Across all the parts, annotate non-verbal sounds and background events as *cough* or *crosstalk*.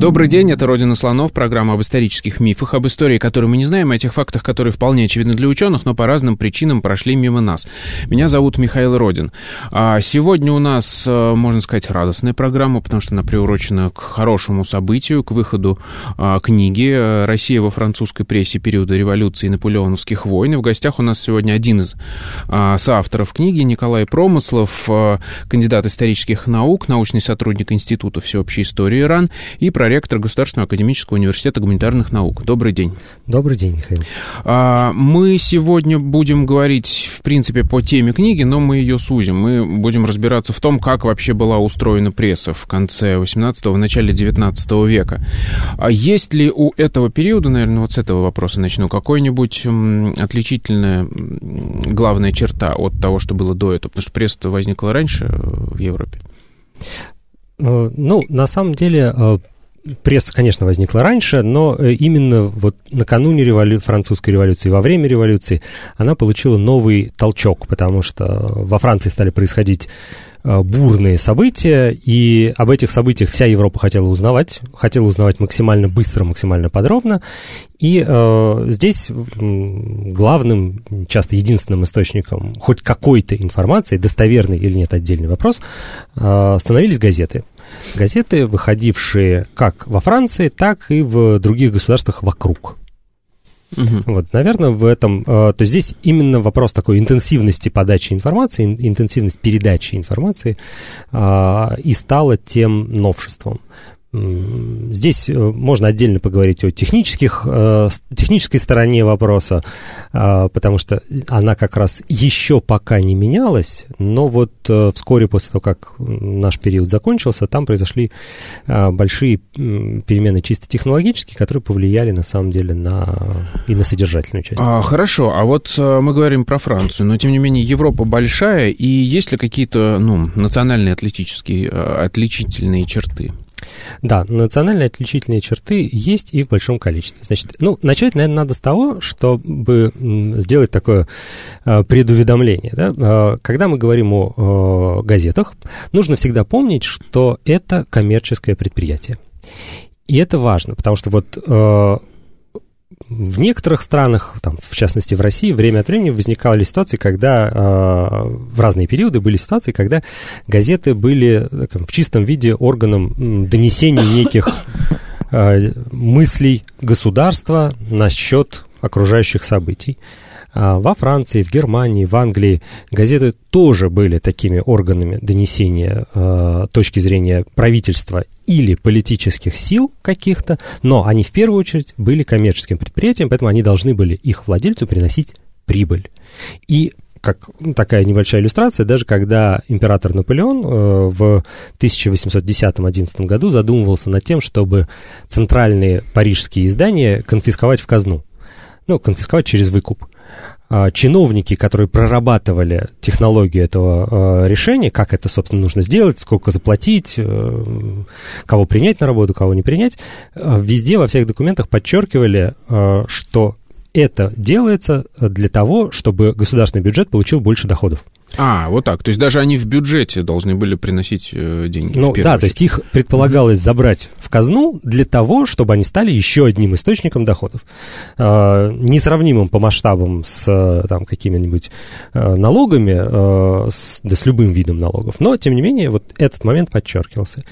Добрый день, это «Родина слонов», программа об исторических мифах, об истории, которую мы не знаем, о тех фактах, которые вполне очевидны для ученых, но по разным причинам прошли мимо нас. Меня зовут Михаил Родин. А сегодня у нас, э, можно сказать, радостная программа, потому что она приурочена к хорошему событию, к выходу а, книги «Россия во французской прессе периода революции и наполеоновских войн». И в гостях у нас сегодня один из а, соавторов книги, Николай Промыслов, а, кандидат исторических наук, научный сотрудник Института всеобщей истории Иран и про проректор Государственного академического университета гуманитарных наук. Добрый день. Добрый день, Михаил. А, мы сегодня будем говорить, в принципе, по теме книги, но мы ее сузим. Мы будем разбираться в том, как вообще была устроена пресса в конце 18-го, в начале 19 века. А есть ли у этого периода, наверное, вот с этого вопроса начну, какой-нибудь отличительная главная черта от того, что было до этого? Потому что пресса возникла раньше э, в Европе. Э, ну, на самом деле, э, Пресса, конечно, возникла раньше, но э, именно вот накануне револю... французской революции, во время революции, она получила новый толчок, потому что во Франции стали происходить э, бурные события, и об этих событиях вся Европа хотела узнавать, хотела узнавать максимально быстро, максимально подробно, и э, здесь главным, часто единственным источником хоть какой-то информации, достоверный или нет, отдельный вопрос, э, становились газеты – газеты, выходившие как во Франции, так и в других государствах вокруг. Угу. Вот, наверное, в этом, э, то здесь именно вопрос такой интенсивности подачи информации, интенсивность передачи информации э, и стало тем новшеством. Здесь э, можно отдельно поговорить о технических, э, технической стороне вопроса, э, потому что она как раз еще пока не менялась, но вот вскоре после того, как наш период закончился, там произошли большие перемены чисто технологические, которые повлияли на самом деле на, и на содержательную часть. А, хорошо, а вот мы говорим про Францию, но тем не менее Европа большая, и есть ли какие-то ну, национальные атлетические, отличительные черты? Да, национальные отличительные черты есть и в большом количестве. Значит, ну, начать, наверное, надо с того, чтобы сделать такое э, предуведомление. Да? Э, когда мы говорим о газетах, нужно всегда помнить, что это коммерческое предприятие. И это важно, потому что вот э, в некоторых странах, там, в частности в России, время от времени возникали ситуации, когда э, в разные периоды были ситуации, когда газеты были так, в чистом виде органом донесения неких э, мыслей государства насчет окружающих событий. А во Франции, в Германии, в Англии газеты тоже были такими органами донесения э, точки зрения правительства или политических сил каких-то, но они в первую очередь были коммерческим предприятием, поэтому они должны были их владельцу приносить прибыль. И как ну, такая небольшая иллюстрация, даже когда император Наполеон э, в 1810-11 году задумывался над тем, чтобы центральные парижские издания конфисковать в казну. Ну, конфисковать через выкуп. А, чиновники, которые прорабатывали технологию этого э, решения, как это, собственно, нужно сделать, сколько заплатить, э, кого принять на работу, кого не принять, э, везде во всех документах подчеркивали, что это делается для того, чтобы государственный бюджет получил больше доходов. А, вот так. То есть даже они в бюджете должны были приносить э, деньги. Ну да, очередь. то есть их предполагалось mm-hmm. забрать в казну для того, чтобы они стали еще одним источником доходов. Э, несравнимым по масштабам с э, там, какими-нибудь налогами, с, да с любым видом налогов. Но, тем не менее, вот этот момент подчеркивался.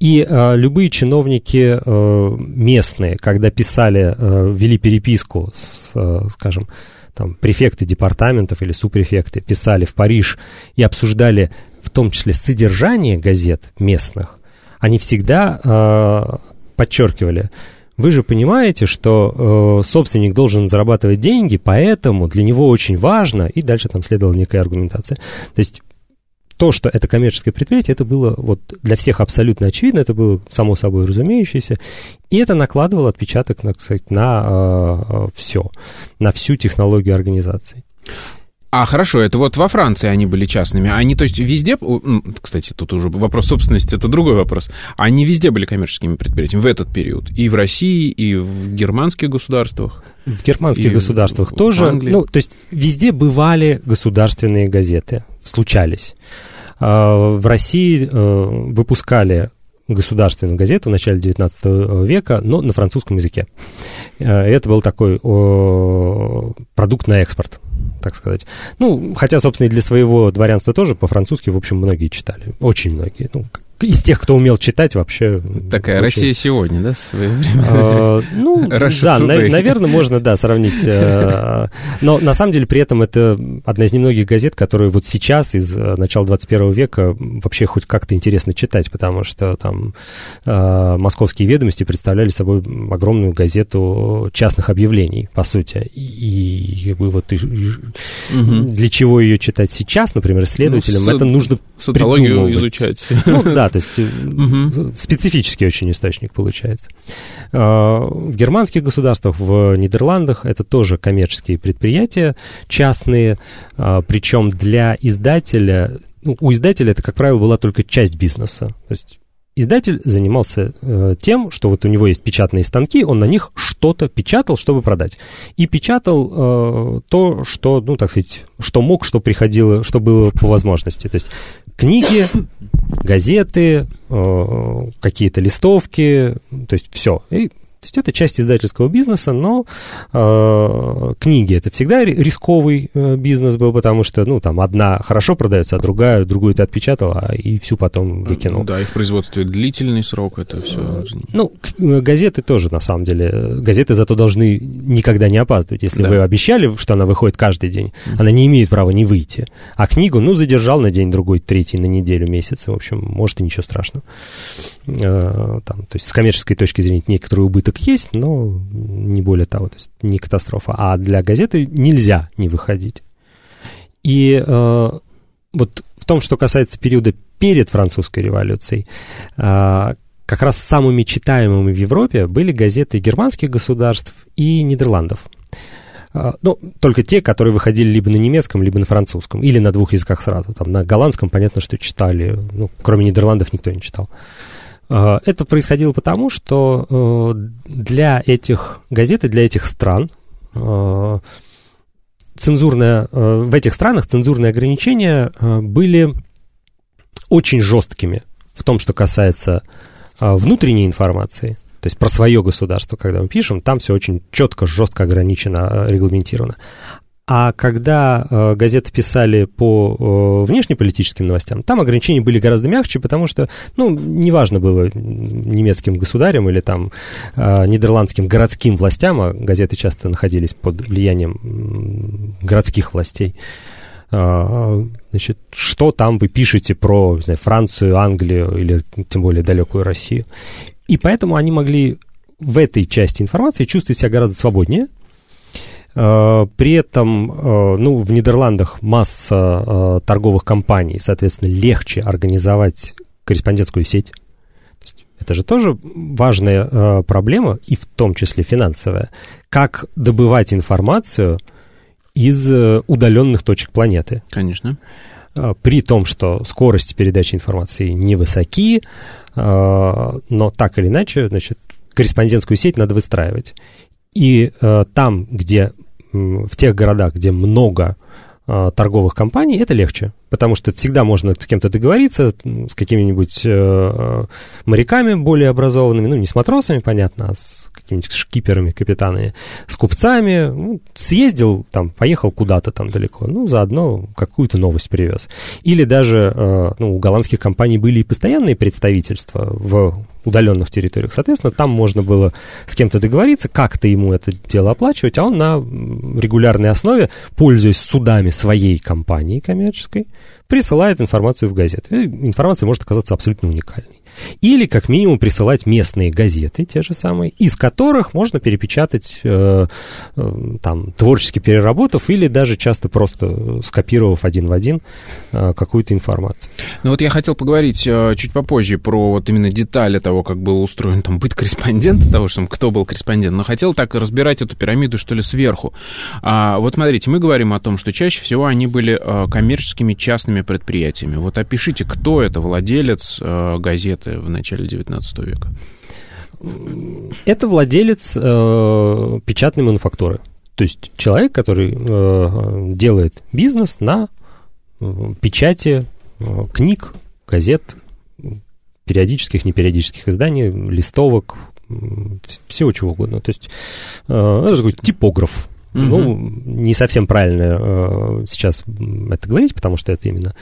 И э, любые чиновники э, местные, когда писали, э, вели переписку с, э, скажем, там, префекты департаментов или супрефекты писали в Париж и обсуждали в том числе содержание газет местных, они всегда э, подчеркивали, вы же понимаете, что э, собственник должен зарабатывать деньги, поэтому для него очень важно, и дальше там следовала некая аргументация. То есть то, что это коммерческое предприятие, это было вот для всех абсолютно очевидно, это было само собой разумеющееся, и это накладывало отпечаток, на, кстати, на э, все, на всю технологию организации. А хорошо, это вот во Франции они были частными. Они, то есть, везде... Кстати, тут уже вопрос собственности, это другой вопрос. Они везде были коммерческими предприятиями в этот период. И в России, и в германских государствах. В германских государствах в, тоже. В ну, то есть, везде бывали государственные газеты, случались. А, в России э, выпускали государственную газету в начале XIX века, но на французском языке. Э, это был такой продукт на экспорт так сказать. Ну, хотя, собственно, и для своего дворянства тоже по-французски, в общем, многие читали. Очень многие. Ну, из тех, кто умел читать, вообще... Такая очень... Россия сегодня, да, свое время? А, ну, *laughs* да, наверное, можно, да, сравнить. Э, но на самом деле при этом это одна из немногих газет, которые вот сейчас, из э, начала 21 века, вообще хоть как-то интересно читать, потому что там э, московские ведомости представляли собой огромную газету частных объявлений, по сути. И вот для чего ее читать сейчас, например, исследователям, ну, это нужно Социологию изучать. Ну, да, то есть угу. специфический очень источник получается. А, в германских государствах, в Нидерландах это тоже коммерческие предприятия частные, а, причем для издателя, ну, у издателя это, как правило, была только часть бизнеса. То есть Издатель занимался э, тем, что вот у него есть печатные станки, он на них что-то печатал, чтобы продать. И печатал э, то, что, ну, так сказать, что мог, что приходило, что было по возможности. То есть книги, газеты, э, какие-то листовки, то есть все. И то есть это часть издательского бизнеса, но э, книги это всегда рисковый э, бизнес был, потому что, ну, там одна хорошо продается, а другая, другую ты отпечатал, а и всю потом выкинул. Да, и в производстве длительный срок это все. Э, ну, э, газеты тоже, на самом деле. Газеты зато должны никогда не опаздывать. Если да. вы обещали, что она выходит каждый день, mm-hmm. она не имеет права не выйти. А книгу, ну, задержал на день, другой, третий, на неделю, месяц. В общем, может и ничего страшного. Э, там, то есть с коммерческой точки зрения некоторый убыток убыток есть, но не более того, то есть не катастрофа. А для газеты нельзя не выходить. И э, вот в том, что касается периода перед французской революцией, э, как раз самыми читаемыми в Европе были газеты германских государств и Нидерландов. Э, ну, только те, которые выходили либо на немецком, либо на французском, или на двух языках сразу. Там на голландском, понятно, что читали, ну, кроме Нидерландов никто не читал. Э, это происходило потому, что э, для этих газет и для этих стран э, цензурное, в этих странах цензурные ограничения были очень жесткими в том, что касается внутренней информации, то есть про свое государство, когда мы пишем, там все очень четко, жестко ограничено, регламентировано. А когда э, газеты писали по э, внешнеполитическим новостям, там ограничения были гораздо мягче, потому что, ну, неважно было немецким государем или там э, нидерландским городским властям, а газеты часто находились под влиянием городских властей. Э, значит, что там вы пишете про не знаю, Францию, Англию или тем более далекую Россию. И поэтому они могли в этой части информации чувствовать себя гораздо свободнее, при этом, э, ну, в Нидерландах масса э, торговых компаний, соответственно, легче организовать корреспондентскую сеть. Это же тоже важная проблема, и в том числе финансовая. Как добывать информацию из удаленных точек планеты. Конечно. При том, что скорости передачи информации невысоки, но так или иначе, значит, корреспондентскую сеть надо выстраивать. И э, там, где, в тех городах, где много э, торговых компаний, это легче, потому что всегда можно с кем-то договориться, с какими-нибудь э, моряками более образованными, ну, не с матросами, понятно, а с какими-нибудь шкиперами, капитанами, с купцами, ну, съездил там, поехал куда-то там далеко, ну, заодно какую-то новость привез. Или даже, э, ну, у голландских компаний были и постоянные представительства в удаленных территориях. Соответственно, там можно было с кем-то договориться, как-то ему это дело оплачивать, а он на регулярной основе, пользуясь судами своей компании коммерческой, присылает информацию в газету. И информация может оказаться абсолютно уникальной. Или, как минимум, присылать местные газеты, те же самые, из которых можно перепечатать, э, э, там, творчески переработав, или даже часто просто скопировав один в один э, какую-то информацию. Ну вот я хотел поговорить э, чуть попозже про вот именно детали того, как был устроен там быт корреспондента, того, что кто был корреспондент, но хотел так разбирать эту пирамиду, что ли, сверху. А, вот смотрите, мы говорим о том, что чаще всего они были э, коммерческими частными предприятиями. Вот опишите, кто это владелец э, газеты в начале 19 века? Это владелец э, печатной мануфактуры. То есть человек, который э, делает бизнес на э, печати э, книг, газет, периодических, непериодических изданий, листовок, всего чего угодно. То есть э, это такой типограф. Угу. Ну, не совсем правильно э, сейчас это говорить, потому что это именно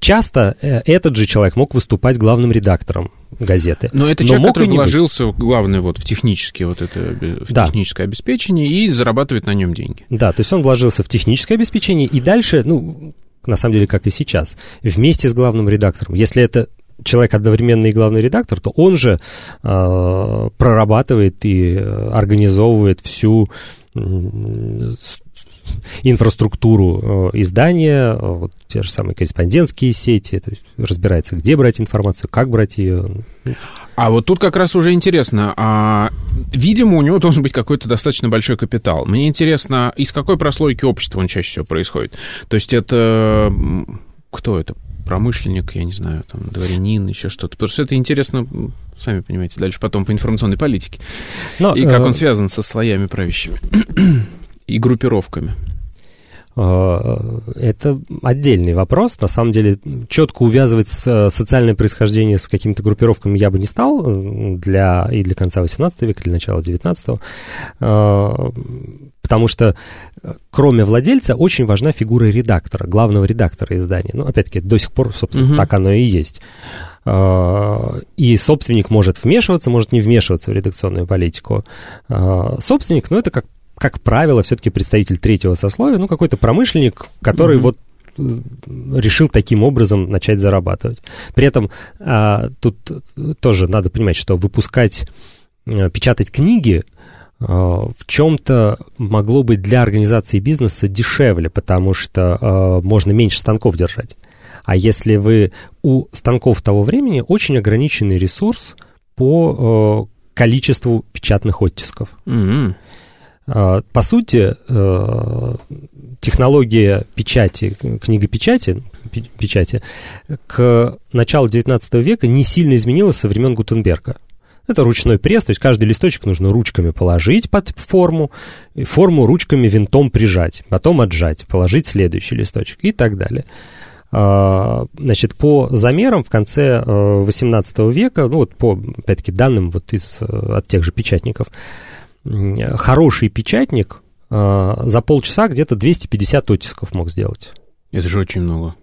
часто э, этот же человек мог выступать главным редактором газеты. Но это человек, который вложился, быть. главное, вот в техническое, вот это, в да. техническое обеспечение и зарабатывает на нем деньги. Да, то есть он вложился в техническое обеспечение и дальше, ну, на самом деле, как и сейчас, вместе с главным редактором. Если это человек одновременно и главный редактор, то он же э, прорабатывает и организовывает всю инфраструктуру э, издания, э, вот те же самые корреспондентские сети, то есть разбирается, где брать информацию, как брать ее. А вот тут как раз уже интересно. А, видимо, у него должен быть какой-то достаточно большой капитал. Мне интересно, из какой прослойки общества он чаще всего происходит? То есть это... Кто это? промышленник, я не знаю, там, дворянин, еще что-то. Потому что это интересно, сами понимаете, дальше потом по информационной политике. Но, и как э... он связан со слоями правящими и группировками. А, это отдельный вопрос. На самом деле, четко увязывать социальное происхождение с какими-то группировками я бы не стал для, и для конца 18 века, или начала 19 а, потому что кроме владельца очень важна фигура редактора, главного редактора издания. Ну, опять-таки, до сих пор, собственно, угу. так оно и есть. И собственник может вмешиваться, может не вмешиваться в редакционную политику. Собственник, ну, это как как правило, все-таки представитель третьего сословия, ну, какой-то промышленник, который mm-hmm. вот э, решил таким образом начать зарабатывать. При этом а, тут тоже надо понимать, что выпускать, а, печатать книги а, в чем-то могло быть для организации бизнеса дешевле, потому что а, можно меньше станков держать. А если вы у станков того времени очень ограниченный ресурс по а, количеству печатных оттисков. Mm-hmm. А, по сути, э, технология печати, книгопечати, печати, к началу XIX века не сильно изменилась со времен Гутенберга. Это ручной пресс, то есть каждый листочек нужно ручками положить под форму, форму ручками винтом прижать, потом отжать, положить следующий листочек и так далее. А, значит, по замерам в конце XVIII э, века, ну вот по, опять-таки, данным вот из, э, от тех же печатников, хороший печатник э, за полчаса где-то 250 оттисков мог сделать. Это же очень много.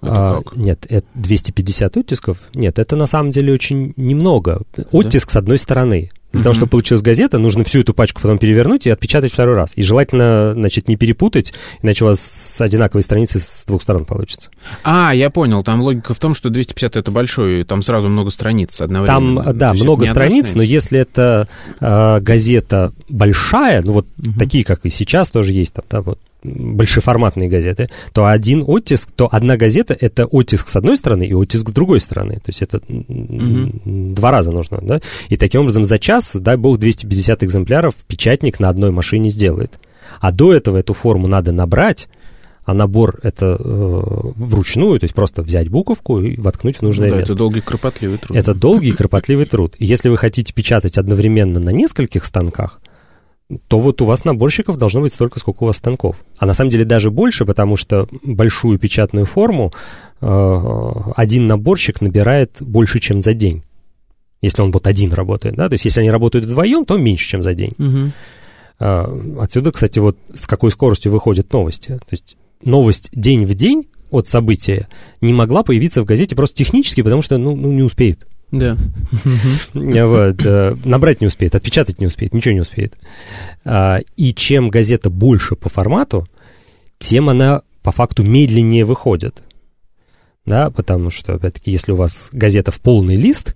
Это а, нет, это 250 оттисков? Нет, это на самом деле очень немного. Оттиск да? с одной стороны. Для того, чтобы получилась газета, нужно всю эту пачку потом перевернуть и отпечатать второй раз. И желательно, значит, не перепутать, иначе у вас одинаковые страницы с двух сторон получится. А, я понял. Там логика в том, что 250 это большой, там сразу много страниц одновременно. Там, да, много страниц, но если это э, газета большая, ну вот угу. такие, как и сейчас тоже есть, там, да, вот большеформатные газеты, то один оттиск, то одна газета — это оттиск с одной стороны и оттиск с другой стороны. То есть это mm два раза нужно, да? И таким образом за час, дай бог, 250 экземпляров печатник на одной машине сделает. А до этого эту форму надо набрать, а набор это э, вручную, то есть просто взять буковку и воткнуть в нужное да, место. Это долгий кропотливый труд. Это долгий *laughs* кропотливый труд. И если вы хотите печатать одновременно на нескольких станках, то вот у вас наборщиков должно быть столько, сколько у вас станков. А на самом деле даже больше, потому что большую печатную форму э, один наборщик набирает больше, чем за день. Если он вот один работает, да, то есть если они работают вдвоем, то меньше, чем за день. Угу. Отсюда, кстати, вот с какой скоростью выходят новости. То есть новость день в день от события не могла появиться в газете просто технически, потому что ну, ну не успеет. Да. Вот, э, набрать не успеет, отпечатать не успеет, ничего не успеет. А, и чем газета больше по формату, тем она по факту медленнее выходит. да, потому что, опять-таки, если у вас газета в полный лист,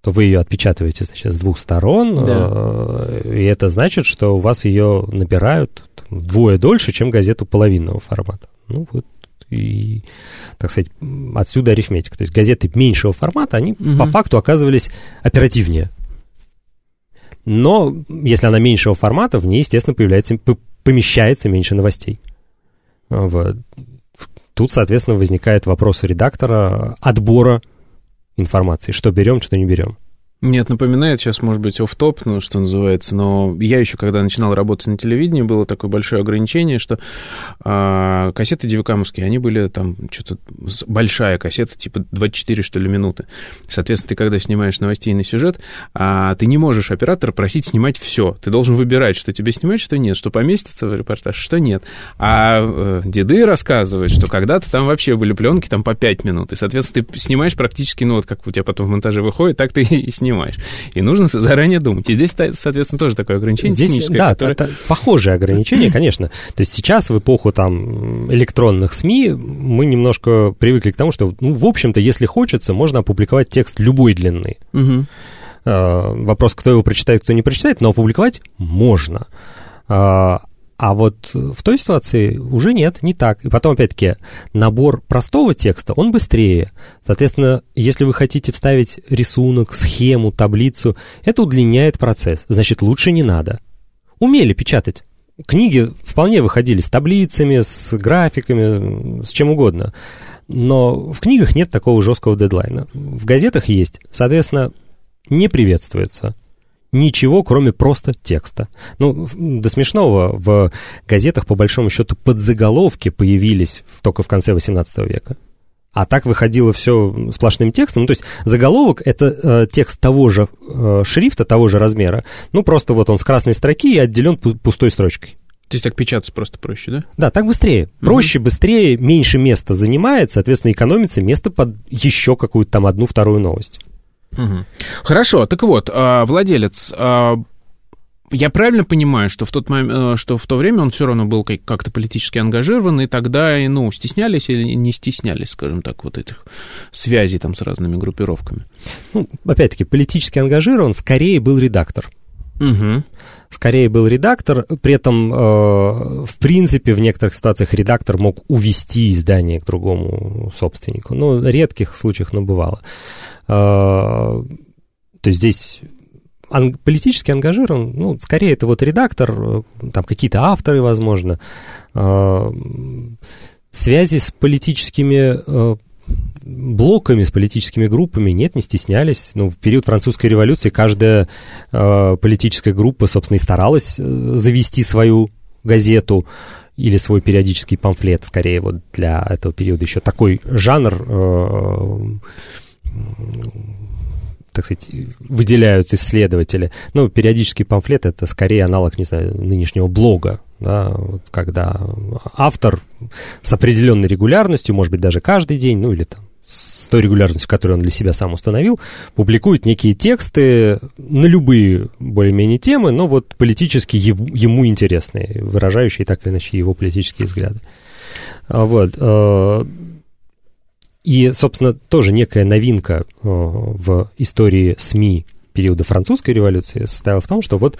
то вы ее отпечатываете, значит, с двух сторон, Да. э, и это значит, что у вас ее набирают вдвое дольше, чем газету половинного формата. Ну вот, и, так сказать, отсюда арифметика. То есть газеты меньшего формата, они Мгм. по факту оказывались оперативнее. Но если она меньшего формата, в ней, естественно, появляется, помещается меньше новостей. А, Вот. Тут, соответственно, возникает вопрос у редактора отбора информации. Что берем, что не берем. Нет, напоминает сейчас, может быть, оф топ ну, что называется, но я еще, когда начинал работать на телевидении, было такое большое ограничение, что а, кассеты дивикамовские, они были там что-то... Большая кассета, типа 24, что ли, минуты. Соответственно, ты, когда снимаешь новостейный сюжет, а, ты не можешь оператора просить снимать все. Ты должен выбирать, что тебе снимать, что нет, что поместится в репортаж, что нет. А э, деды рассказывают, что когда-то там вообще были пленки там по 5 минут, и, соответственно, ты снимаешь практически, ну, вот как у тебя потом в монтаже выходит, так ты и снимаешь. И нужно *laughs* заранее думать. И здесь, соответственно, тоже такое ограничение Здесь, техническое, да, которое... та- та- похожие ограничения, *coughs* конечно. То есть сейчас в эпоху там электронных СМИ мы немножко привыкли к тому, что, ну, в общем-то, если хочется, можно опубликовать текст любой длины. Э, Вопрос, кто его прочитает, кто не прочитает, но опубликовать можно. А вот в той ситуации уже нет, не так. И потом, опять-таки, набор простого текста, он быстрее. Соответственно, если вы хотите вставить рисунок, схему, таблицу, это удлиняет процесс. Значит, лучше не надо. Умели печатать. Книги вполне выходили с таблицами, с графиками, с чем угодно. Но в книгах нет такого жесткого дедлайна. В газетах есть. Соответственно, не приветствуется ничего, кроме просто текста. Ну, до смешного, в газетах, по большому счету, подзаголовки появились только в конце 18 века. А так выходило все сплошным текстом. Ну, то есть заголовок — это э, текст того же э, шрифта, того же размера. Ну, просто вот он с красной строки и отделен пу- пустой строчкой. То есть так печататься просто проще, да? Да, так быстрее. Проще, быстрее, меньше места занимает, соответственно, экономится место под еще какую-то там одну, вторую новость. Хорошо, так вот, а, владелец, а, я правильно понимаю, что в, тот момент, что в то время он все равно был как- как-то политически ангажирован, и тогда, ну, стеснялись или не стеснялись, скажем так, вот этих связей там с разными группировками? Ну, опять-таки, политически ангажирован, скорее был редактор. Угу. Скорее был редактор, при этом, э, в принципе, в некоторых ситуациях редактор мог увести издание к другому собственнику. Ну, редких случаях, но бывало. Э, то есть здесь ан- политически ангажирован, ну, скорее это вот редактор, э, там какие-то авторы, возможно, э, связи с политическими блоками, с политическими группами нет, не стеснялись. Ну, в период французской революции каждая политическая группа, собственно, и старалась завести свою газету или свой периодический памфлет, скорее, вот для этого периода еще такой жанр, э, так сказать, выделяют исследователи. Ну, периодический памфлет — это скорее аналог, не знаю, нынешнего блога, да, вот когда автор с определенной регулярностью, может быть, даже каждый день, ну, или там с той регулярностью, которую он для себя сам установил, публикует некие тексты на любые более-менее темы, но вот политически ему интересные, выражающие так или иначе его политические взгляды. А, Вот. Э, И, собственно, тоже некая новинка э, в истории СМИ периода французской революции состояла в том, что вот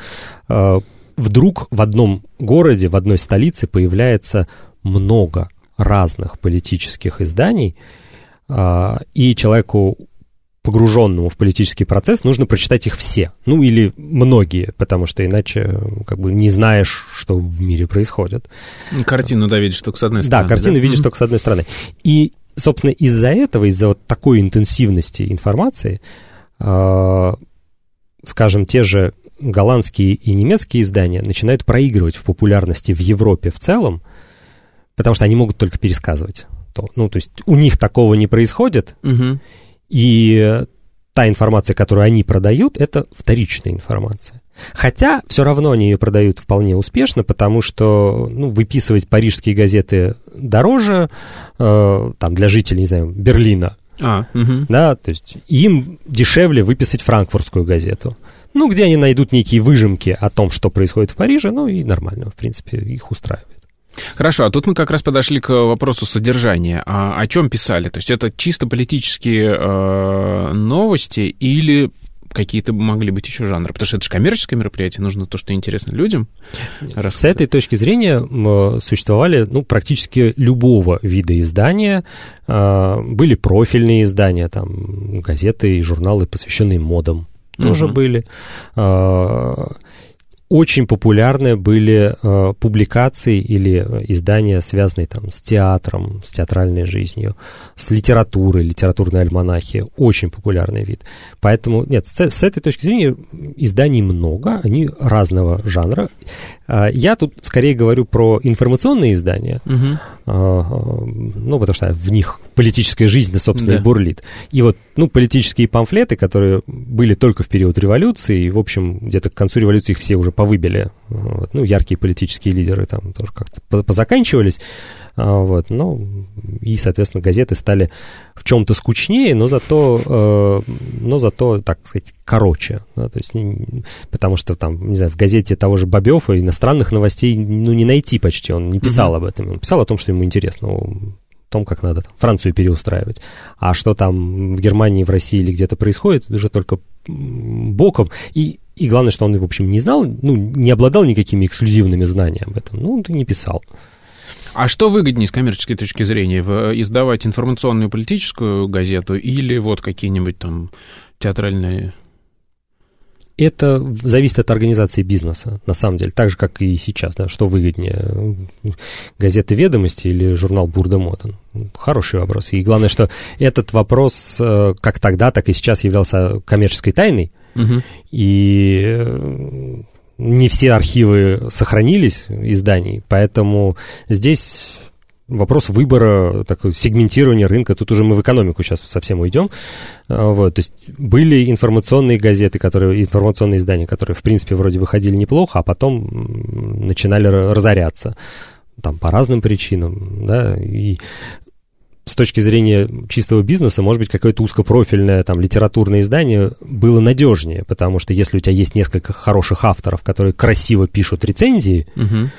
э, вдруг в одном городе, в одной столице появляется много разных политических изданий, а, и человеку, погруженному в политический процесс, нужно прочитать их все. Ну, или многие, потому что иначе как бы не знаешь, что в мире происходит. Картину, да, видишь только с одной Да, стороны. картину видишь Мгм. только с одной стороны. И, собственно, из-за этого, из-за вот такой интенсивности информации, а, скажем, те же голландские и немецкие издания начинают проигрывать в популярности в Европе в целом, потому что они могут только пересказывать. То. Ну, то есть у них такого не происходит, Мгм. и та информация, которую они продают, это вторичная информация. Хотя все равно они ее продают вполне успешно, потому что ну, выписывать парижские газеты дороже, э, там, для жителей, не знаю, Берлина, А, мгм. да, то есть им дешевле выписать франкфуртскую газету. Ну, где они найдут некие выжимки о том, что происходит в Париже, ну и нормально, в принципе, их устраивает. Хорошо, а тут мы как раз подошли к вопросу содержания. А о чем писали? То есть это чисто политические э, новости или какие-то могли быть еще жанры? Потому что это же коммерческое мероприятие, нужно то, что интересно людям. С этой точки зрения существовали ну, практически любого вида издания. А, были профильные издания, там, газеты и журналы, посвященные модам тоже угу. были. Очень популярны были э, публикации или издания, связанные там с театром, с театральной жизнью, с литературой, литературные альманахи. Очень популярный вид. Поэтому, нет, с, с этой точки зрения изданий много, они разного жанра. Э, я тут скорее говорю про информационные издания, угу. Э, ну, потому что в них политическая жизнь, собственно, да. и бурлит. И вот, ну, политические памфлеты, которые были только в период революции, и, в общем, где-то к концу революции их все уже повыбили. Вот, ну, яркие политические лидеры там тоже как-то позаканчивались. А, вот, ну, и, соответственно, газеты стали в чем-то скучнее, но зато, э, но зато, так сказать, короче. Да, то есть, потому что там, не знаю, в газете того же Бобёва иностранных новостей, ну, не найти почти. Он не писал угу. об этом. Он писал о том, что ему интересно том, как надо там, Францию переустраивать. А что там в Германии, в России или где-то происходит, уже только боком. И, и главное, что он, в общем, не знал, ну, не обладал никакими эксклюзивными знаниями об этом. Ну, он не писал. А что выгоднее с коммерческой точки зрения? Издавать информационную политическую газету или вот какие-нибудь там театральные это зависит от организации бизнеса, на самом деле, так же, как и сейчас, да, что выгоднее, газета «Ведомости» или журнал «Бурда Мотон»? Хороший вопрос. И главное, что этот вопрос э, как тогда, так и сейчас являлся коммерческой тайной, угу. и э, не все архивы сохранились изданий, поэтому здесь вопрос выбора, такой, сегментирования рынка, тут уже мы в экономику сейчас совсем уйдем. А, вот, то есть были информационные газеты, которые, информационные издания, которые, в принципе, вроде выходили неплохо, а потом начинали разоряться. Там по разным причинам, да, и с точки зрения чистого бизнеса, может быть, какое-то узкопрофильное там литературное издание было надежнее, потому что если у тебя есть несколько хороших авторов, которые красиво пишут рецензии, угу.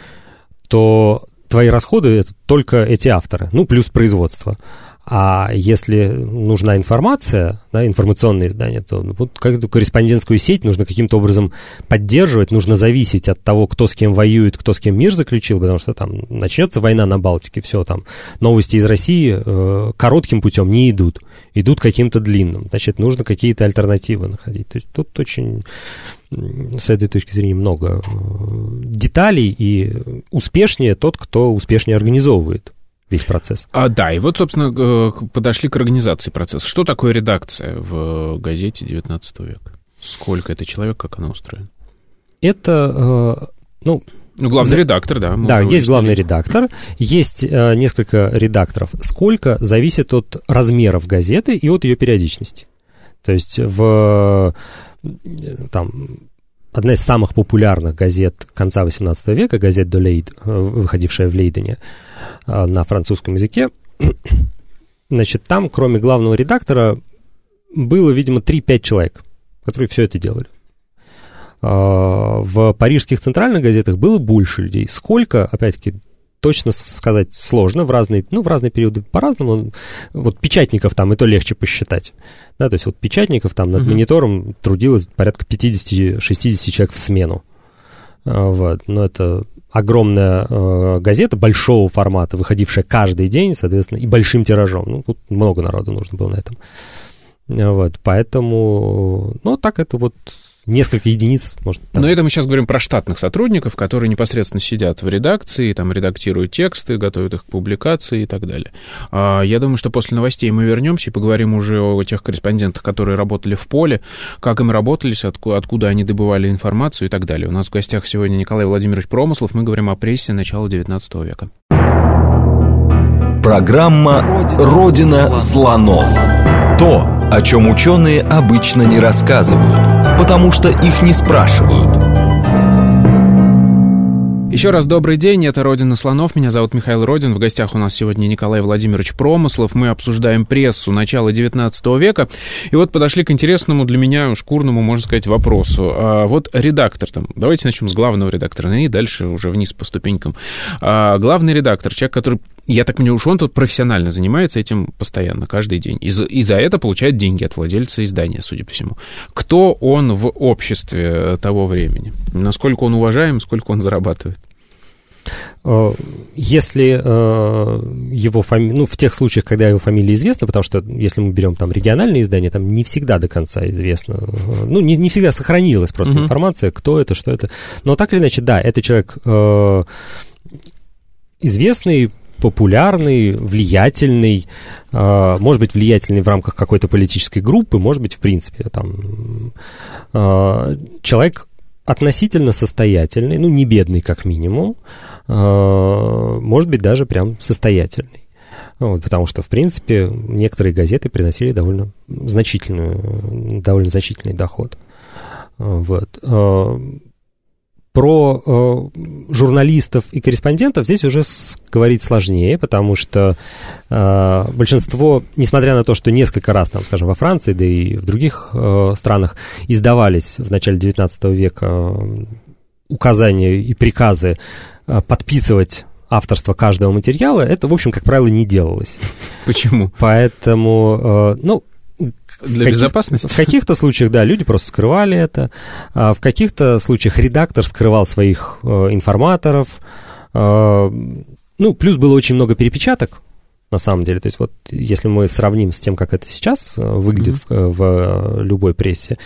то твои расходы это только эти авторы, ну, плюс производство. А если нужна информация, да, информационное издание, то вот как-то корреспондентскую сеть нужно каким-то образом поддерживать, нужно зависеть от того, кто с кем воюет, кто с кем мир заключил, потому что там начнется война на Балтике, все, там новости из России э, коротким путем не идут, идут каким-то длинным. Значит, нужно какие-то альтернативы находить. То есть тут очень с этой точки зрения много э, деталей, и успешнее тот, кто успешнее организовывает весь процесс. А, да, и вот, собственно, подошли к организации процесса. Что такое редакция в газете 19 века? Сколько это человек, как она устроена? Это, э, ну... Ну, главный за... редактор, да. Да, есть главный редактор, есть э, несколько редакторов. Сколько зависит от размеров газеты и от ее периодичности. То есть в там одна из самых популярных газет конца XVIII века, газет «До Лейд», э, выходившая в Лейдене э, на французском языке, *clears throat* значит, там, кроме главного редактора, было, видимо, 3-5 человек, которые все это делали. Э, в парижских центральных газетах было больше людей. Сколько, опять-таки, точно сказать сложно, в разные, ну, в разные периоды по-разному. Вот печатников там и то легче посчитать. Да, то есть вот печатников там над uh-huh. монитором трудилось порядка 50-60 человек в смену. А, вот, но это огромная э, газета большого формата, выходившая каждый день, соответственно, и большим тиражом. Ну, тут много народу нужно было на этом. Вот, поэтому, ну, так это вот несколько единиц, может. Так. Но это мы сейчас говорим про штатных сотрудников, которые непосредственно сидят в редакции, там редактируют тексты, готовят их к публикации и так далее. А, я думаю, что после новостей мы вернемся и поговорим уже о тех корреспондентах, которые работали в поле, как им работались, откуда, откуда они добывали информацию и так далее. У нас в гостях сегодня Николай Владимирович Промыслов. Мы говорим о прессе начала XIX века. Программа «Родина слонов». То, о чем ученые обычно не рассказывают, потому что их не спрашивают. Еще раз добрый день, это «Родина слонов», меня зовут Михаил Родин, в гостях у нас сегодня Николай Владимирович Промыслов, мы обсуждаем прессу начала XIX века, и вот подошли к интересному для меня шкурному, можно сказать, вопросу. А вот редактор там, давайте начнем с главного редактора, и дальше уже вниз по ступенькам. А главный редактор, человек, который я так понимаю, уж он тут профессионально занимается этим постоянно, каждый день. И за, и за это получает деньги от владельца издания, судя по всему. Кто он в обществе того времени? Насколько он уважаем, сколько он зарабатывает? Э, если э, его фамилия, ну, в тех случаях, когда его фамилия известна, потому что если мы берем там региональные издания, там не всегда до конца известно, э, ну, не, не всегда сохранилась просто uh-huh. информация, кто это, что это. Но так или иначе, да, это человек э, известный, популярный, влиятельный, э, может быть, влиятельный в рамках какой-то политической группы, может быть, в принципе, там, э, человек относительно состоятельный, ну, не бедный как минимум, э, может быть, даже прям состоятельный. Вот, потому что, в принципе, некоторые газеты приносили довольно значительную, довольно значительный доход. Вот. Про э, журналистов и корреспондентов здесь уже с, говорить сложнее, потому что э, большинство, несмотря на то, что несколько раз, там, скажем, во Франции, да и в других э, странах издавались в начале XIX века э, указания и приказы э, подписывать авторство каждого материала, это, в общем, как правило, не делалось. Почему? Поэтому, э, ну, для безопасности? В каких-то случаях, да, люди просто скрывали это. А в каких-то случаях редактор скрывал своих э, информаторов. Э, ну, плюс было очень много перепечаток на самом деле. То есть вот если мы сравним с тем, как это сейчас э, выглядит mm-hmm. в, в любой прессе,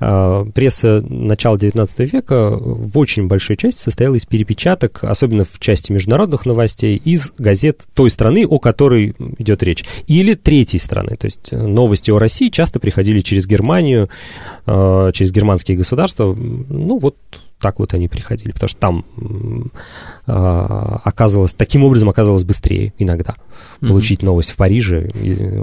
э, пресса начала XIX века в очень большой части состояла из перепечаток, особенно в части международных новостей, из газет той страны, о которой идет речь, или третьей страны. То есть новости о России часто приходили через Германию, э, через германские государства. Ну вот так вот они приходили, потому что там э, оказывалось, таким образом оказывалось быстрее иногда mm-hmm. получить новость в Париже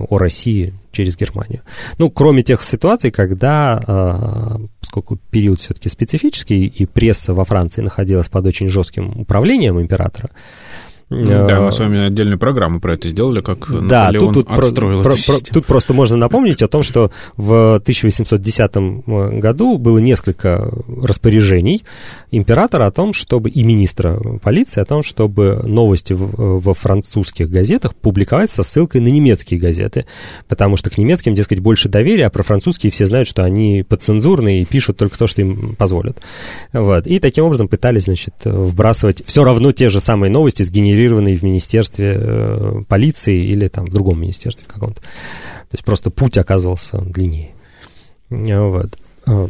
о России через Германию. Ну, кроме тех ситуаций, когда, э, поскольку период все-таки специфический, и пресса во Франции находилась под очень жестким управлением императора, да, мы с вами отдельную программу про это сделали, как да, Наполеон тут, тут, отстроил про, про, тут просто можно напомнить о том, что в 1810 э, году было несколько распоряжений императора о том, чтобы и министра полиции о том, чтобы новости во французских газетах публиковать со ссылкой на немецкие газеты, потому что к немецким, дескать, больше доверия, а про французские все знают, что они подцензурные и пишут только то, что им позволят. Вот. И таким образом пытались, значит, вбрасывать все равно те же самые новости, сгенерировать зарегистрированный в министерстве э, полиции или там в другом министерстве каком-то. То есть просто путь оказывался длиннее. Вот. А,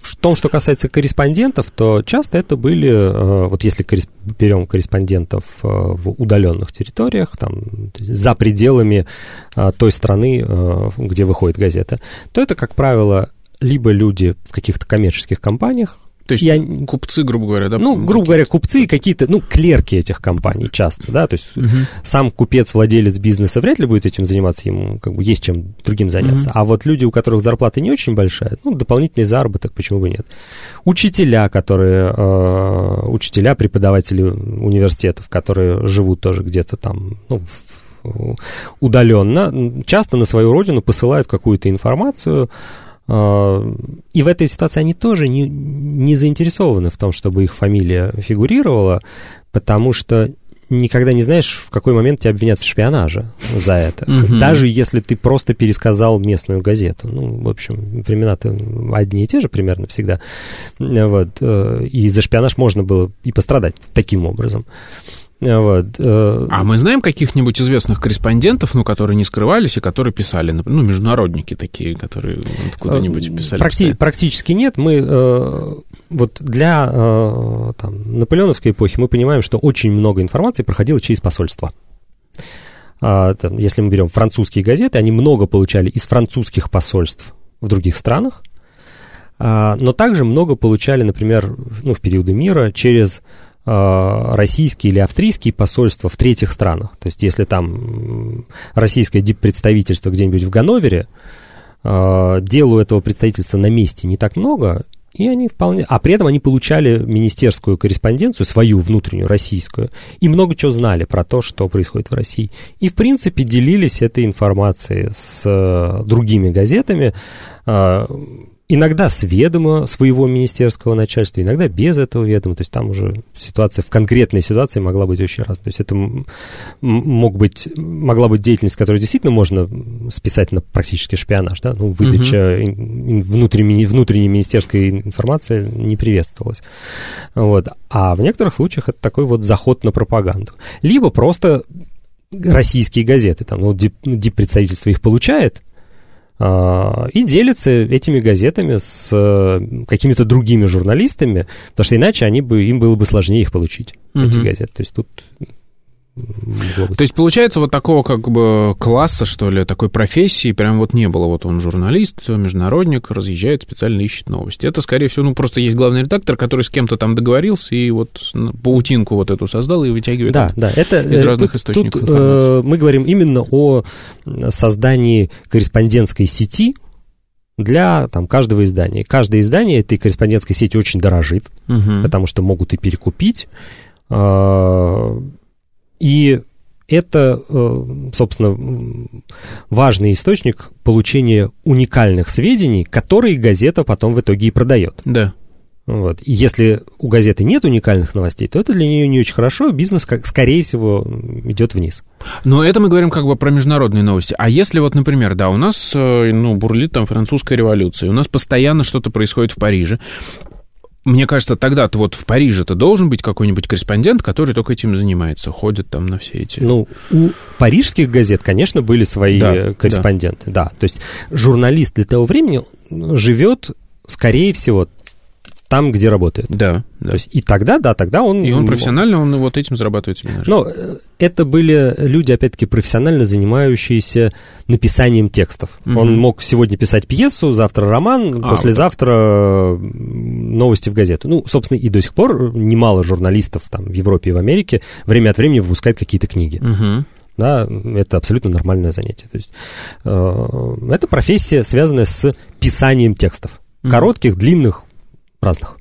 в том, что касается корреспондентов, то часто это были, э, вот если берем корреспондентов э, в удаленных территориях, там, за пределами той страны, где выходит газета, то это, как правило, либо люди в каких-то коммерческих компаниях, то есть я... купцы, грубо говоря, да? Ну, грубо говоря, купцы какие-то, ну, клерки этих компаний часто, да, то есть угу. сам купец, владелец бизнеса вряд ли будет этим заниматься, ему как бы есть чем другим заняться. Угу. А вот люди, у которых зарплата не очень большая, ну, дополнительный заработок, почему бы нет. Учителя, которые, э, учителя, преподаватели университетов, которые живут тоже где-то там, ну, удаленно, часто на свою родину посылают какую-то информацию, и в этой ситуации они тоже не, не заинтересованы в том, чтобы их фамилия фигурировала, потому что никогда не знаешь, в какой момент тебя обвинят в шпионаже за это. Даже если ты просто пересказал местную газету. Ну, в общем, времена-то одни и те же примерно всегда. Вот. Э, и за шпионаж можно было и пострадать таким образом. Вот. Э, а мы знаем каких-нибудь известных корреспондентов, ну, которые не скрывались и которые писали, ну, международники такие, которые откуда-нибудь э, писали? Практи- практически нет. Мы э, вот для там, наполеоновской эпохи мы понимаем, что очень много информации проходило через посольство. А, там, если мы берем французские газеты, они много получали из французских посольств в других странах, а, но также много получали, например, ну, в периоды мира через российские или австрийские посольства в третьих странах. То есть, если там российское диппредставительство где-нибудь в Ганновере, э, делу этого представительства на месте не так много, И они вполне... А при этом они получали министерскую корреспонденцию, свою внутреннюю, российскую, и много чего знали про то, что происходит в России. И, в принципе, делились этой информацией с э, другими газетами, э, иногда с ведома своего министерского начальства, иногда без этого ведома. То есть там уже ситуация в конкретной ситуации могла быть очень разной. То есть это мог быть, могла быть деятельность, которую действительно можно списать на практически шпионаж. Да? Ну, выдача угу. внутренней, внутренней министерской информации не приветствовалась. Вот. А в некоторых случаях это такой вот заход на пропаганду. Либо просто российские газеты, там, ну, диппредставительство их получает, и делится этими газетами с э, какими-то другими журналистами, потому что иначе они бы, им было бы сложнее их получить, угу. эти газеты. То есть тут то есть, получается, вот такого как бы класса, что ли, такой профессии прям вот не было. Вот он журналист, международник, разъезжает, специально ищет новости. Это, скорее всего, ну, просто есть главный редактор, который с кем-то там договорился и вот паутинку вот эту создал и вытягивает да, да, это, из э, разных тут, источников тут, э, мы говорим именно о создании корреспондентской сети, для там, каждого издания. Каждое издание этой корреспондентской сети очень дорожит, угу. потому что могут и перекупить. А, и это, э, собственно, важный источник получения уникальных сведений, которые газета потом в итоге и продает. Да. Вот. И если у газеты нет уникальных новостей, то это для нее не очень хорошо, бизнес, как, скорее всего, идет вниз. Но это мы говорим как бы про международные новости. А если вот, например, да, у нас, э, ну, бурлит там французская революция, у нас постоянно что-то происходит в Париже, мне кажется, тогда-то вот в Париже-то должен быть какой-нибудь корреспондент, который только этим занимается, ходит там на все эти... Ну, у парижских газет, конечно, были свои да, корреспонденты, да. да. То есть журналист для того времени живет, скорее всего, там, где работает. Да, да. То есть и тогда, да, тогда он... И он профессионально, он вот этим зарабатывает себе Но э, это были люди, опять-таки, профессионально занимающиеся написанием текстов. Угу. Он мог сегодня писать пьесу, завтра роман, а, послезавтра вот новости в газету. Ну, собственно, и до сих пор немало журналистов там в Европе и в Америке время от времени выпускают какие-то книги. Угу. Да, это абсолютно нормальное занятие. То есть э, это профессия, связанная с писанием текстов. Коротких, длинных, разных.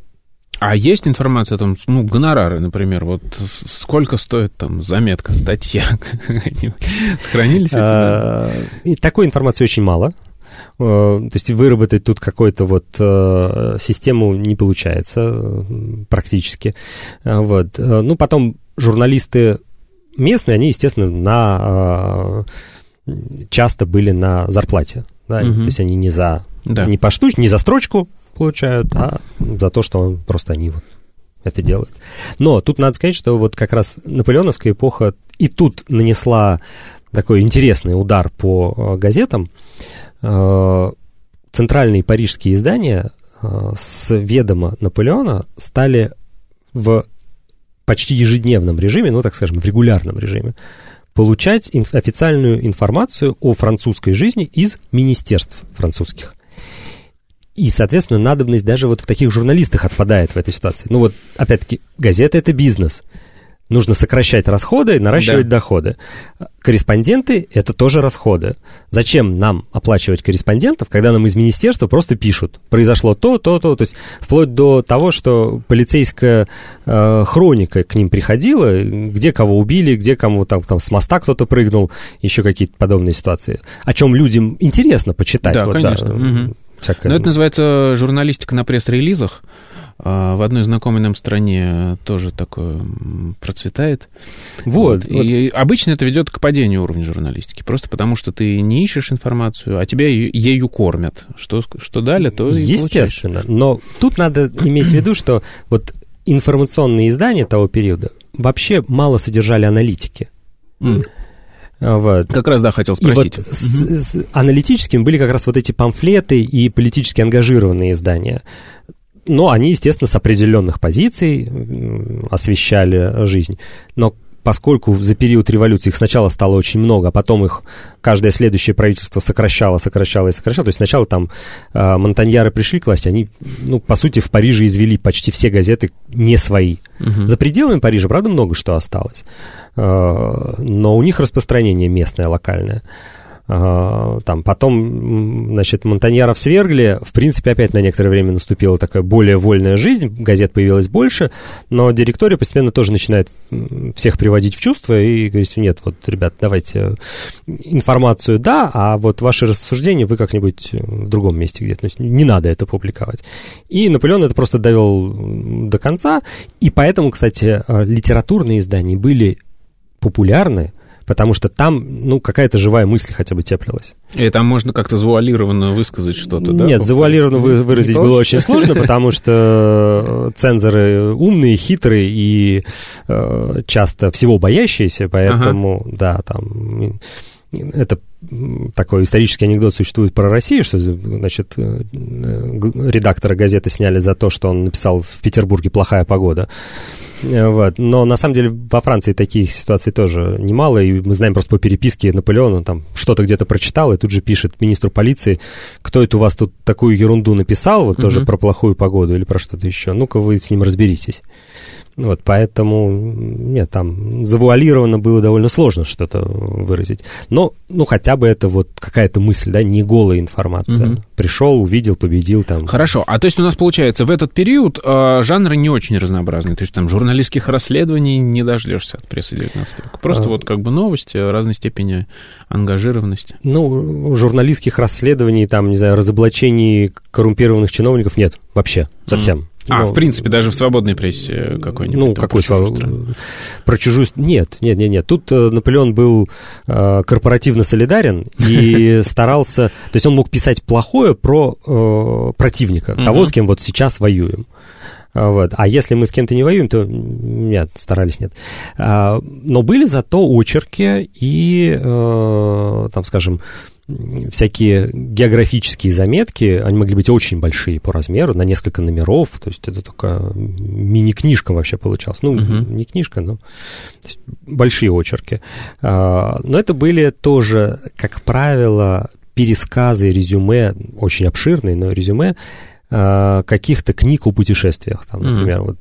А есть информация там, ну, гонорары, например, вот сколько стоит там заметка, статья? *laughs* Сохранились эти а, И такой информации очень мало. Э, то есть выработать тут какую-то вот э, систему не получается э, практически. Вот. Ну, потом журналисты местные, они, естественно, на часто были на зарплате. Да? Угу. То есть они не за да. не по штуч, не за строчку получают, а за то, что он просто они вот это делают. Но тут надо сказать, что вот как раз наполеоновская эпоха и тут нанесла такой интересный удар по э, газетам. Э, центральные парижские издания э, с ведома Наполеона стали в почти ежедневном режиме, ну, так скажем, в регулярном режиме, получать инф- официальную информацию о французской жизни из министерств французских. И, соответственно, надобность даже вот в таких журналистах отпадает в этой ситуации. Ну вот, опять-таки, газета — это бизнес. Нужно сокращать расходы наращивать да. доходы. Корреспонденты — это тоже расходы. Зачем нам оплачивать корреспондентов, когда нам из министерства просто пишут, произошло то, то, то, то есть вплоть до того, что полицейская э, хроника к ним приходила, где кого убили, где кому там, там с моста кто-то прыгнул, еще какие-то подобные ситуации, о чем людям интересно почитать. Да, вот, конечно. Да. Угу всякое. Ну, это называется журналистика на пресс-релизах. А, в одной знакомой нам стране тоже такое процветает. Вот. вот. И вот. обычно это ведет к падению уровня журналистики. Просто потому, что ты не ищешь информацию, а тебя ею кормят. Что, что дали, то и Естественно. Но тут надо иметь в виду, что вот информационные издания того периода вообще мало содержали аналитики. Mm. Вот. Как раз, да, хотел спросить. И вот с, с аналитическим были как раз вот эти памфлеты и политически ангажированные издания. Но они, естественно, с определенных позиций освещали жизнь. Но поскольку за период революции их сначала стало очень много, а потом их каждое следующее правительство сокращало, сокращало и сокращало. То есть сначала там э, монтаньяры пришли к власти, они, ну, по сути, в Париже извели почти все газеты не свои. Угу. За пределами Парижа, правда, много что осталось. Э, но у них распространение местное, локальное. Там потом, значит, Монтаньяров свергли, в принципе, опять на некоторое время наступила такая более вольная жизнь, газет появилось больше, но директория постепенно тоже начинает всех приводить в чувство и говорить, нет, вот, ребят, давайте информацию, да, а вот ваши рассуждения вы как-нибудь в другом месте где-то, не надо это публиковать. И Наполеон это просто довел до конца, и поэтому, кстати, литературные издания были популярны, потому что там, ну, какая-то живая мысль хотя бы теплилась. И там можно как-то завуалированно высказать что-то, да? Нет, завуалированно вы, выразить было очень сложно, потому что цензоры умные, хитрые и э, часто всего боящиеся, поэтому, ага. да, там это такой исторический анекдот существует про Россию, что, значит, э, редактора газеты сняли за то, что он написал в Петербурге «Плохая погода». Э, вот. Но на самом деле во Франции таких ситуаций тоже немало, и мы знаем просто по переписке Наполеона, там что-то где-то прочитал, и тут же пишет министру полиции, кто это у вас тут такую ерунду написал, вот тоже про плохую погоду или про что-то еще, ну-ка вы с ним разберитесь. Вот, поэтому, нет, там завуалированно было довольно сложно что-то выразить. Но, ну, хотя бы это вот какая-то мысль, да, не голая информация. Угу. Пришел, увидел, победил там. Хорошо, а то есть у нас получается в этот период э, жанры не очень разнообразные, то есть там журналистских расследований не дождешься от прессы 19 века. Просто а... вот как бы новости разной степени ангажированности. Ну, журналистских расследований, там, не знаю, разоблачений коррумпированных чиновников нет вообще совсем. Mm. А, ну, в принципе, даже в свободной прессе какой-нибудь. Ну, какой свободный? Про чужую... Нет, нет, нет, нет. Тут э, Наполеон был э, корпоративно солидарен и *laughs* старался... То есть он мог писать плохое про э, противника, того, с кем вот сейчас воюем. А, вот. А если мы с кем-то не воюем, то нет, старались нет. А, но были зато очерки и, э, там, скажем, всякие географические заметки, они могли быть очень большие по размеру, на несколько номеров, то есть это такая мини-книжка вообще получалась. Ну, uh-huh. не книжка, но большие очерки. А, но это были тоже, как правило, пересказы, резюме, очень обширные, но резюме каких-то книг о путешествиях. Там, например, mm-hmm. вот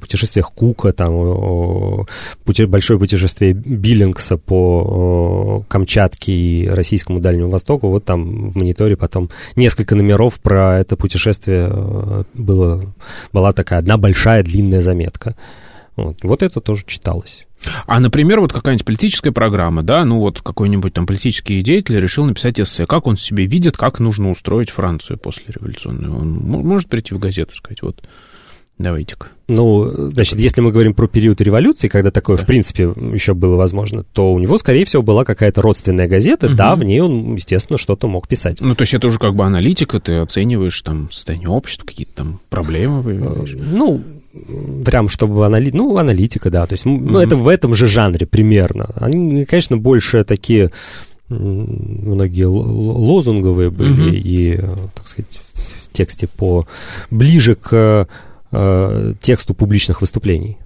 путешествиях Кука, там, пути, большое путешествие Биллингса по Камчатке и Российскому Дальнему Востоку, вот там в мониторе потом несколько номеров про это путешествие э, было, была такая одна большая длинная заметка. Вот, вот это тоже читалось. А, например, вот какая-нибудь политическая программа, да, ну вот какой-нибудь там политический деятель решил написать эссе, как он себе видит, как нужно устроить Францию после революционной. Он может прийти в газету и сказать, вот Давайте-ка. Ну, значит, если мы говорим про период революции, когда такое, да. в принципе, еще было возможно, то у него, скорее всего, была какая-то родственная газета, угу. да, в ней он, естественно, что-то мог писать. Ну, то есть это уже как бы аналитика, ты оцениваешь там состояние общества, какие-то там проблемы выявляешь. Ну, прям чтобы аналитика, ну, аналитика, да, то есть, ну, это в этом же жанре примерно. Они, конечно, больше такие многие лозунговые были угу. и, так сказать, в тексте по ближе к э, тексту публичных выступлений.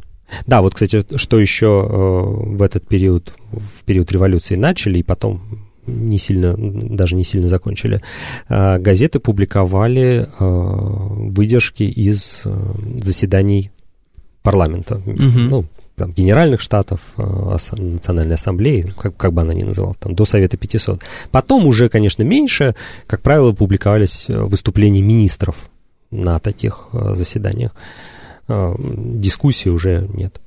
Да, вот, кстати, что еще э, в этот период, в период революции начали, и потом не сильно, даже не сильно закончили, э, газеты публиковали э, выдержки из э, заседаний парламента. Угу. Ну, там, генеральных штатов, э, Национальной ассамблеи, как, как бы она ни называлась, там, до Совета 500. Потом уже, конечно, меньше, как правило, публиковались э, выступления министров на таких заседаниях. Дискуссии уже нет.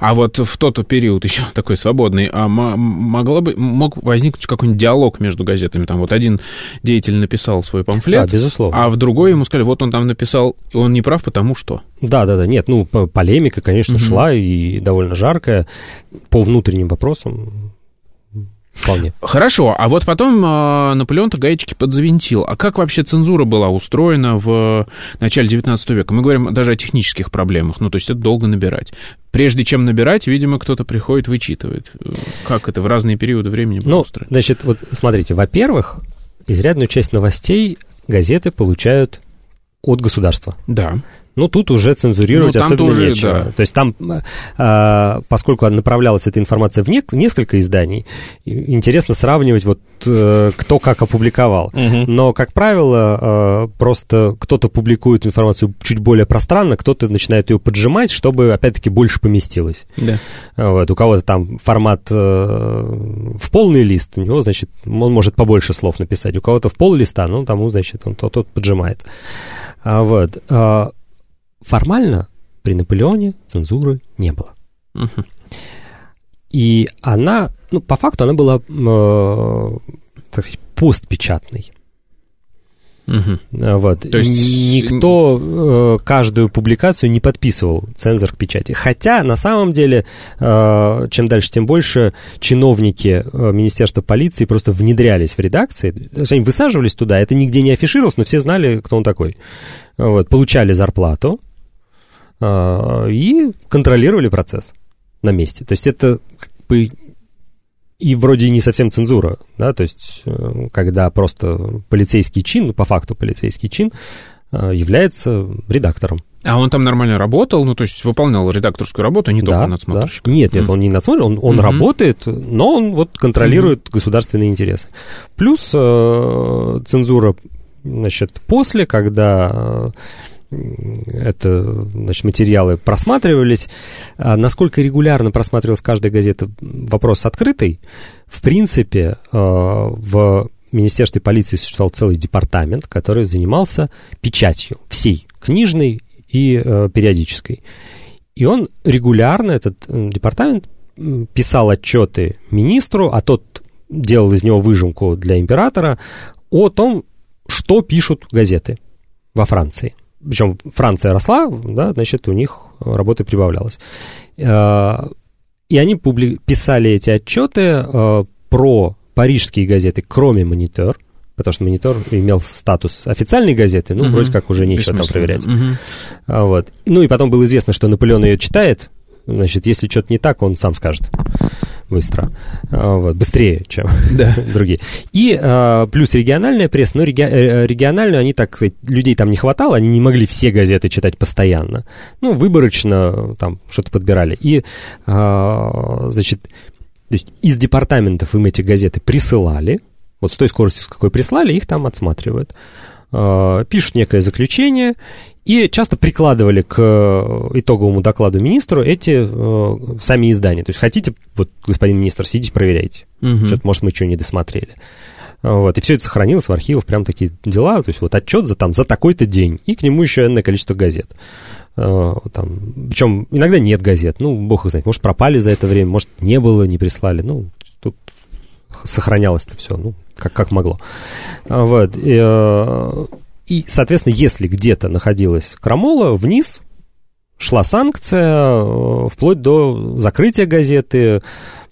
А вот в тот период еще *laughs* такой свободный, а могло бы, мог возникнуть какой-нибудь диалог между газетами? Там вот один деятель написал свой памфлет, да, безусловно. а в другой ему сказали, вот он там написал, он не прав, потому что. Да, да, да, нет, ну, полемика, конечно, угу. шла и довольно жаркая по внутренним вопросам. Вполне. Хорошо, а вот потом э, Наполеон-то гаечки подзавинтил. А как вообще цензура была устроена в начале 19 века? Мы говорим даже о технических проблемах, ну, то есть это долго набирать. Прежде чем набирать, видимо, кто-то приходит, вычитывает. Как это в разные периоды времени было ну, устроено? Значит, вот смотрите, во-первых, изрядную часть новостей газеты получают от государства. Да. Ну, тут уже цензурировать ну, особенно уже, нечего. Да. То есть там, а, поскольку направлялась эта информация в, не, в несколько изданий, интересно сравнивать, вот э, кто как опубликовал. Угу. Но, как правило, э, просто кто-то публикует информацию чуть более пространно, кто-то начинает ее поджимать, чтобы, опять-таки, больше поместилось. Да. Вот, у кого-то там формат э, в полный лист, у него, значит, он может побольше слов написать. У кого-то в пол листа, ну, тому, значит, он тот, тот поджимает. А, вот. Формально при Наполеоне цензуры не было. Угу. И она, ну, по факту она была, э, так сказать, постпечатной. Угу. Вот. То есть никто э, каждую публикацию не подписывал цензор к печати. Хотя на самом деле, э, чем дальше, тем больше чиновники э, Министерства полиции просто внедрялись в редакции. Они высаживались туда, это нигде не афишировалось, но все знали, кто он такой. Вот, получали зарплату, и контролировали процесс на месте. То есть это как бы и вроде не совсем цензура, да, то есть э, когда просто полицейский чин, ну, по факту полицейский чин, э, является редактором. А он там нормально работал, ну, то есть выполнял редакторскую работу, а не да, только надсмотрщик? Да. Нет, нет, он не надсмотрщик, он, он mm-hmm. работает, но он вот контролирует mm-hmm. государственные интересы. Плюс э, цензура, значит, после, когда это, значит, материалы просматривались. А насколько регулярно просматривалась каждая газета, вопрос открытый. В принципе, э, в Министерстве полиции существовал целый департамент, который занимался печатью всей, книжной и э, периодической. И он регулярно, этот э, департамент, писал отчеты министру, а тот делал из него выжимку для императора о том, что пишут газеты во Франции причем Франция росла, да, значит, у них работы прибавлялось. Э, и они публи- писали эти отчеты э, про парижские газеты, кроме «Монитор», потому что «Монитор» имел статус официальной газеты, ну, угу. вроде как уже нечего там проверять. Угу. Вот. Ну, и потом было известно, что Наполеон ее читает, значит, если что-то не так, он сам скажет быстро, а, вот, быстрее, чем да. *laughs* другие. И а, плюс региональная пресса, но реги, э, региональную они, так сказать, людей там не хватало, они не могли все газеты читать постоянно. Ну, выборочно там что-то подбирали. И, а, значит, то есть из департаментов им эти газеты присылали, вот с той скоростью, с какой прислали, их там отсматривают. Пишут некое заключение, и часто прикладывали к э, итоговому докладу министру эти э, сами издания. То есть хотите, вот, господин министр, сидите, проверяйте. Угу. Что-то, может, мы что не досмотрели. Вот, и все это сохранилось в архивах, прям такие дела, то есть вот отчет за, там, за такой-то день, и к нему еще энное количество газет. Э, там, причем иногда нет газет, ну, бог их знает, может, пропали за это время, может, не было, не прислали, ну, тут сохранялось это все, ну, как, как могло. Вот, и, э, и, соответственно, если где-то находилась крамола, вниз шла санкция э, вплоть до закрытия газеты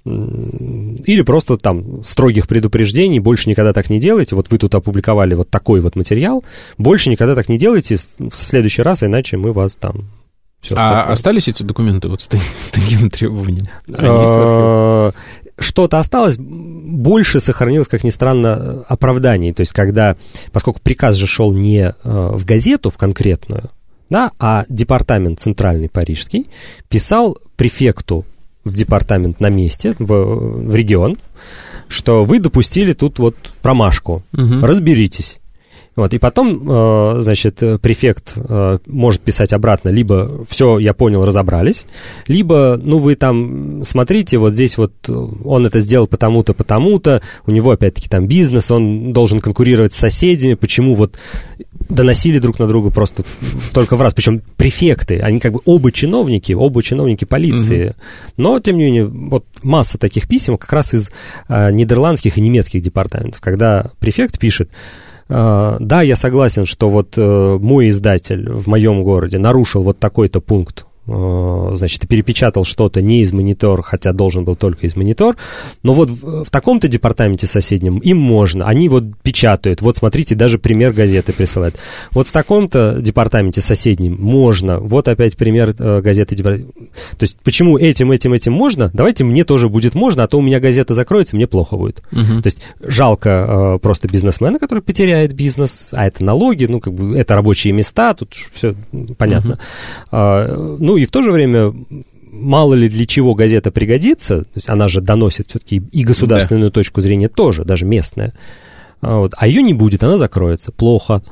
или просто там строгих предупреждений, больше никогда так не делайте, вот вы тут опубликовали вот такой вот материал, больше никогда так не делайте в следующий раз, иначе мы вас там все, а такое. остались эти документы вот с, *laughs* с таким требованием? Что-то осталось, больше сохранилось, как ни странно, оправданий. То есть, когда, поскольку приказ же шел не э, в газету, в конкретную, да, а департамент центральный парижский писал префекту в департамент на месте, в, в регион, что вы допустили тут вот промашку, угу. разберитесь. Вот, и потом, э, значит, префект э, может писать обратно, либо все, я понял, разобрались, либо, ну, вы там смотрите, вот здесь вот он это сделал потому-то, потому-то, у него опять-таки там бизнес, он должен конкурировать с соседями, почему вот доносили друг на друга просто только в раз. Причем префекты, они как бы оба чиновники, оба чиновники полиции. Угу. Но, тем не менее, вот масса таких писем как раз из э, нидерландских и немецких департаментов, когда префект пишет, да, я согласен, что вот э, мой издатель в моем городе нарушил вот такой-то пункт значит, ты перепечатал что-то не из монитор, хотя должен был только из монитор, но вот в, в таком-то департаменте соседнем им можно, они вот печатают, вот смотрите, даже пример газеты присылают. Вот в таком-то департаменте соседнем можно, вот опять пример э, газеты. То есть почему этим, этим, этим можно, давайте мне тоже будет можно, а то у меня газета закроется, мне плохо будет. Угу. То есть жалко э, просто бизнесмена, который потеряет бизнес, а это налоги, ну, как бы это рабочие места, тут все понятно. Угу. Ну и в то же время мало ли для чего газета пригодится, то есть она же доносит все-таки и государственную да. точку зрения тоже, даже местная. А, вот, а ее не будет, она закроется. Плохо.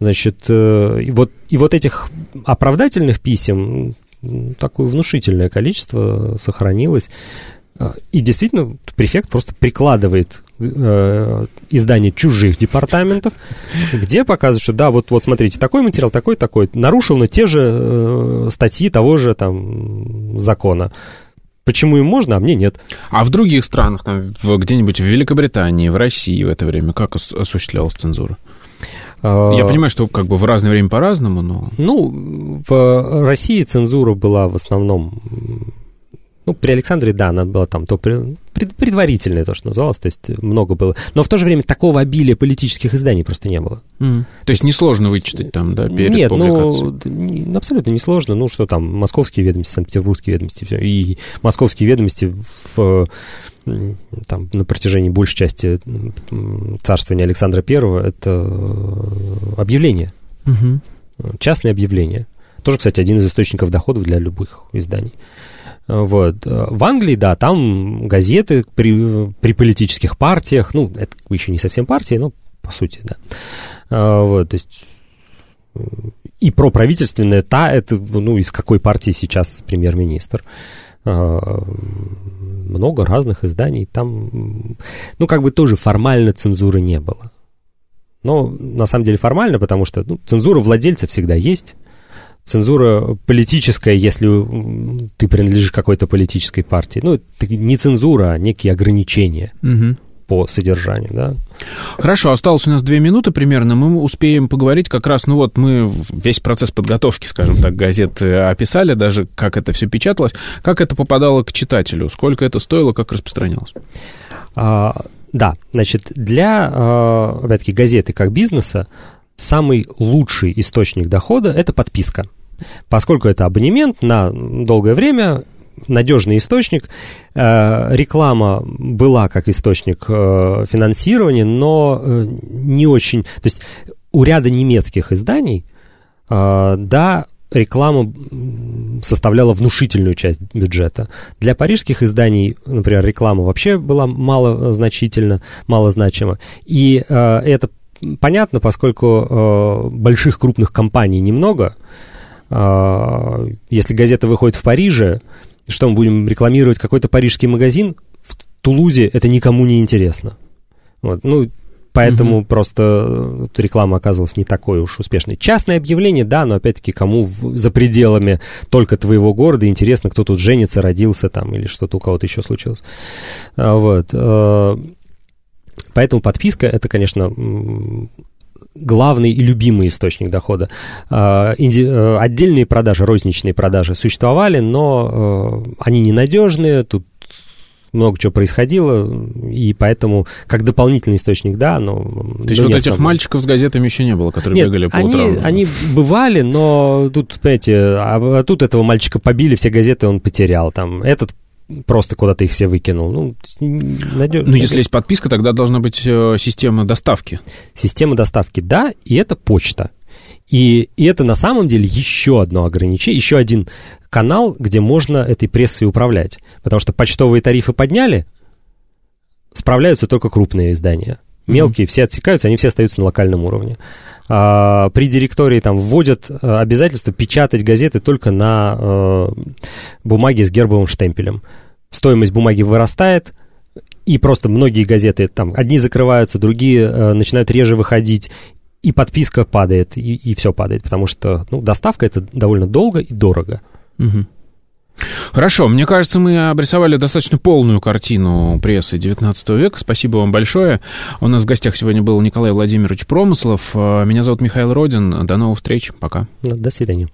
Значит, э, и вот, и вот этих оправдательных писем такое внушительное количество сохранилось. А, и действительно, префект просто прикладывает э, издание чужих департаментов, где показывают, что да, вот, вот смотрите, такой материал, такой, такой, нарушил на те же э, статьи того же там закона. Почему им можно, а мне нет? А в других странах, там, где-нибудь в Великобритании, в России в это время, как осуществлялась цензура? А, Я понимаю, что как бы в разное время по-разному, но... Ну, в России цензура была в основном ну, при Александре, да, она была там то пред, предварительное, то, что называлось, то есть много было. Но в то же время такого обилия политических изданий просто не было. Mm. То, то есть несложно вычитать там, да, перед Нет, ну, абсолютно несложно. Ну, что там, московские ведомости, санкт-петербургские ведомости, все. И московские ведомости в там, на протяжении большей части царствования Александра Первого это объявление. Угу. Частное объявление. Тоже, кстати, один из источников доходов для любых изданий. Вот. В Англии, да, там газеты при, при политических партиях, ну, это еще не совсем партии, но по сути, да. А, вот, то есть и проправительственная та, это, ну, из какой партии сейчас премьер-министр. А, много разных изданий, там, ну, как бы тоже формально цензуры не было. Но на самом деле формально, потому что ну, цензура владельца всегда есть, цензура политическая, если ты принадлежишь какой-то политической партии. Ну, это не цензура, а некие ограничения угу. по содержанию, да. Хорошо, осталось у нас две минуты примерно, мы успеем поговорить как раз, ну вот мы весь процесс подготовки, скажем так, газет описали, даже как это все печаталось, как это попадало к читателю, сколько это стоило, как распространялось? А, да, значит, для, а, опять-таки, газеты как бизнеса самый лучший источник дохода – это подписка – Поскольку это абонемент на долгое время, надежный источник. Э, реклама была как источник э, финансирования, но э, не очень... То есть у ряда немецких изданий, да, реклама составляла внушительную часть бюджета. Для парижских изданий, например, реклама вообще была мало значительна, мало значима. И это понятно, поскольку больших крупных компаний немного, если газета выходит в Париже, что мы будем рекламировать какой-то парижский магазин в Тулузе, это никому не интересно. Вот, ну, поэтому mm-hmm. просто реклама оказывалась не такой уж успешной. Частное объявление, да, но опять-таки кому в, за пределами только твоего города интересно, кто тут женится, родился там или что-то у кого-то еще случилось. А, вот. А, поэтому подписка это, конечно, главный и любимый источник дохода. А, э, отдельные продажи, розничные продажи существовали, но э, они ненадежные, тут много чего происходило, и поэтому как дополнительный источник, да, но... То есть вот этих основной. мальчиков с газетами еще не было, которые Нет, бегали по они, утрам? они бывали, но тут, понимаете, а, а тут этого мальчика побили, все газеты он потерял, там, этот просто куда-то их все выкинул. Ну, надеж... ну если есть подписка, тогда должна быть э, система доставки. Система доставки, да, и это почта. И, и это на самом деле еще одно ограничение, еще один канал, где можно этой прессой управлять. Потому что почтовые тарифы подняли, справляются только крупные издания. Мелкие mm-hmm. все отсекаются, они все остаются на локальном уровне. А, при директории там вводят э, обязательство печатать газеты только на а, бумаге с гербовым штемпелем. Стоимость бумаги вырастает, и просто многие газеты там одни закрываются, другие а, начинают реже выходить, и подписка падает, и, и все падает, потому что ну, доставка это довольно долго и дорого. Угу. Хорошо, мне кажется, мы обрисовали достаточно полную картину прессы 19 века. Спасибо вам большое. У нас в гостях сегодня был Николай Владимирович Промыслов. Меня зовут Михаил Родин. До новых встреч. Пока. До свидания.